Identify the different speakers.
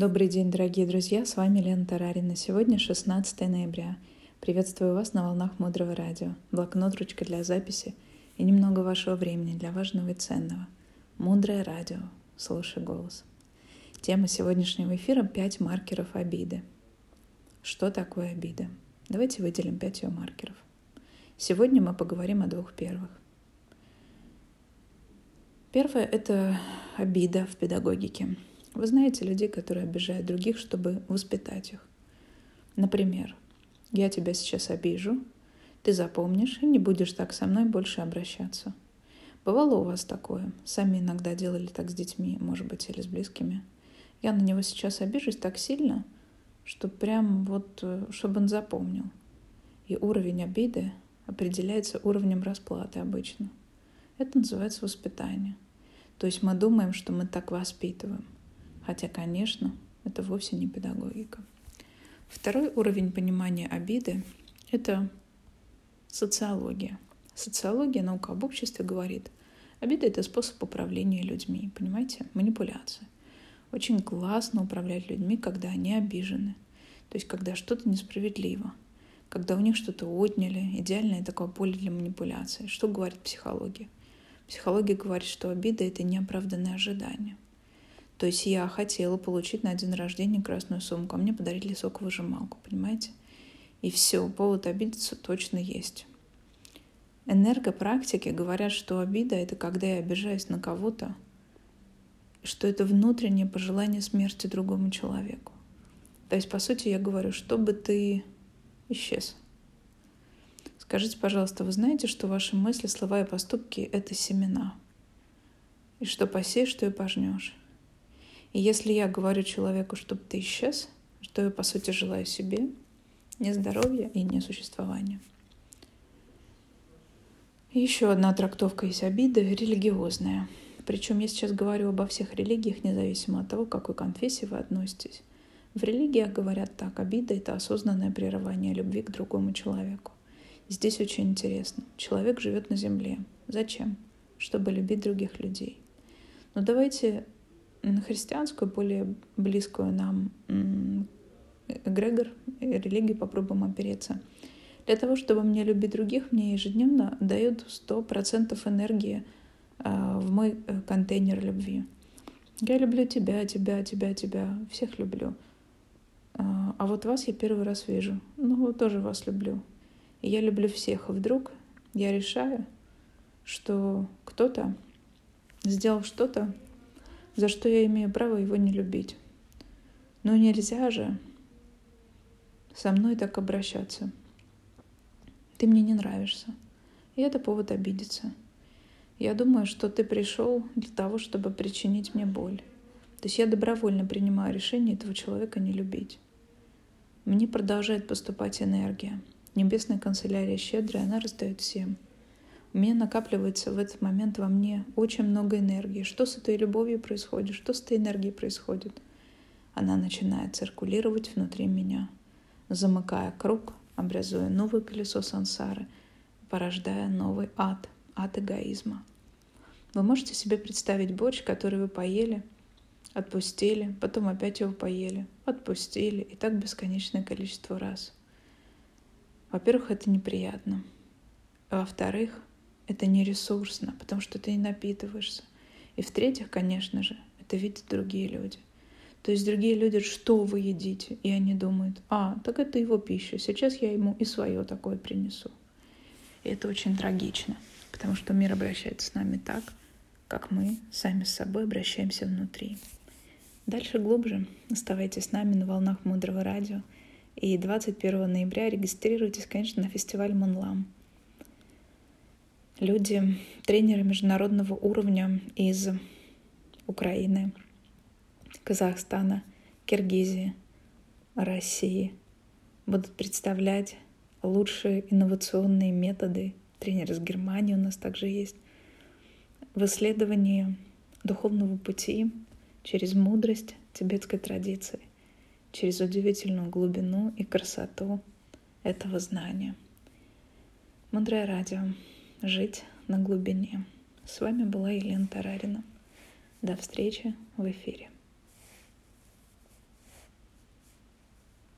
Speaker 1: Добрый день, дорогие друзья, с вами Лена Тарарина. Сегодня 16 ноября. Приветствую вас на волнах Мудрого Радио. Блокнот, ручка для записи и немного вашего времени для важного и ценного. Мудрое Радио. Слушай голос. Тема сегодняшнего эфира – пять маркеров обиды. Что такое обида? Давайте выделим пять ее маркеров. Сегодня мы поговорим о двух первых. Первое – это обида в педагогике – вы знаете людей, которые обижают других, чтобы воспитать их. Например, я тебя сейчас обижу, ты запомнишь и не будешь так со мной больше обращаться. Бывало у вас такое? Сами иногда делали так с детьми, может быть, или с близкими. Я на него сейчас обижусь так сильно, что прям вот, э, чтобы он запомнил. И уровень обиды определяется уровнем расплаты обычно. Это называется воспитание. То есть мы думаем, что мы так воспитываем – Хотя, конечно, это вовсе не педагогика. Второй уровень понимания обиды — это социология. Социология, наука об обществе говорит, обида — это способ управления людьми, понимаете, манипуляция. Очень классно управлять людьми, когда они обижены. То есть, когда что-то несправедливо, когда у них что-то отняли, идеальное такое поле для манипуляции. Что говорит психология? Психология говорит, что обида — это неоправданное ожидание — то есть я хотела получить на день рождения красную сумку, а мне подарили соковыжималку, понимаете? И все, повод обидеться точно есть. Энергопрактики говорят, что обида — это когда я обижаюсь на кого-то, что это внутреннее пожелание смерти другому человеку. То есть, по сути, я говорю, чтобы ты исчез. Скажите, пожалуйста, вы знаете, что ваши мысли, слова и поступки — это семена? И что посеешь, что и пожнешь. И если я говорю человеку, чтобы ты исчез, что я, по сути, желаю себе не здоровья и не существования. еще одна трактовка есть обиды — религиозная. Причем я сейчас говорю обо всех религиях, независимо от того, к какой конфессии вы относитесь. В религиях говорят так, обида — это осознанное прерывание любви к другому человеку. Здесь очень интересно. Человек живет на земле. Зачем? Чтобы любить других людей. Но давайте христианскую, более близкую нам эгрегор, религию попробуем опереться. Для того, чтобы мне любить других, мне ежедневно дают 100% энергии а, в мой э, контейнер любви. Я люблю тебя, тебя, тебя, тебя, всех люблю. А, а вот вас я первый раз вижу. Ну, тоже вас люблю. И я люблю всех. И вдруг я решаю, что кто-то сделал что-то, за что я имею право его не любить. Но нельзя же со мной так обращаться. Ты мне не нравишься. И это повод обидеться. Я думаю, что ты пришел для того, чтобы причинить мне боль. То есть я добровольно принимаю решение этого человека не любить. Мне продолжает поступать энергия. Небесная канцелярия щедрая, она раздает всем – у меня накапливается в этот момент во мне очень много энергии. Что с этой любовью происходит? Что с этой энергией происходит? Она начинает циркулировать внутри меня, замыкая круг, образуя новый колесо сансары, порождая новый ад, ад эгоизма. Вы можете себе представить борщ, который вы поели, отпустили, потом опять его поели, отпустили, и так бесконечное количество раз. Во-первых, это неприятно. во-вторых, это не ресурсно, потому что ты не напитываешься. И в-третьих, конечно же, это видят другие люди. То есть другие люди, что вы едите, и они думают, а, так это его пища, сейчас я ему и свое такое принесу. И это очень трагично, потому что мир обращается с нами так, как мы сами с собой обращаемся внутри. Дальше глубже. Оставайтесь с нами на волнах Мудрого Радио. И 21 ноября регистрируйтесь, конечно, на фестиваль Монлам – люди, тренеры международного уровня из Украины, Казахстана, Киргизии, России будут представлять лучшие инновационные методы. Тренер из Германии у нас также есть. В исследовании духовного пути через мудрость тибетской традиции, через удивительную глубину и красоту этого знания. Мудрое радио жить на глубине. С вами была Елена Тарарина. До встречи в эфире.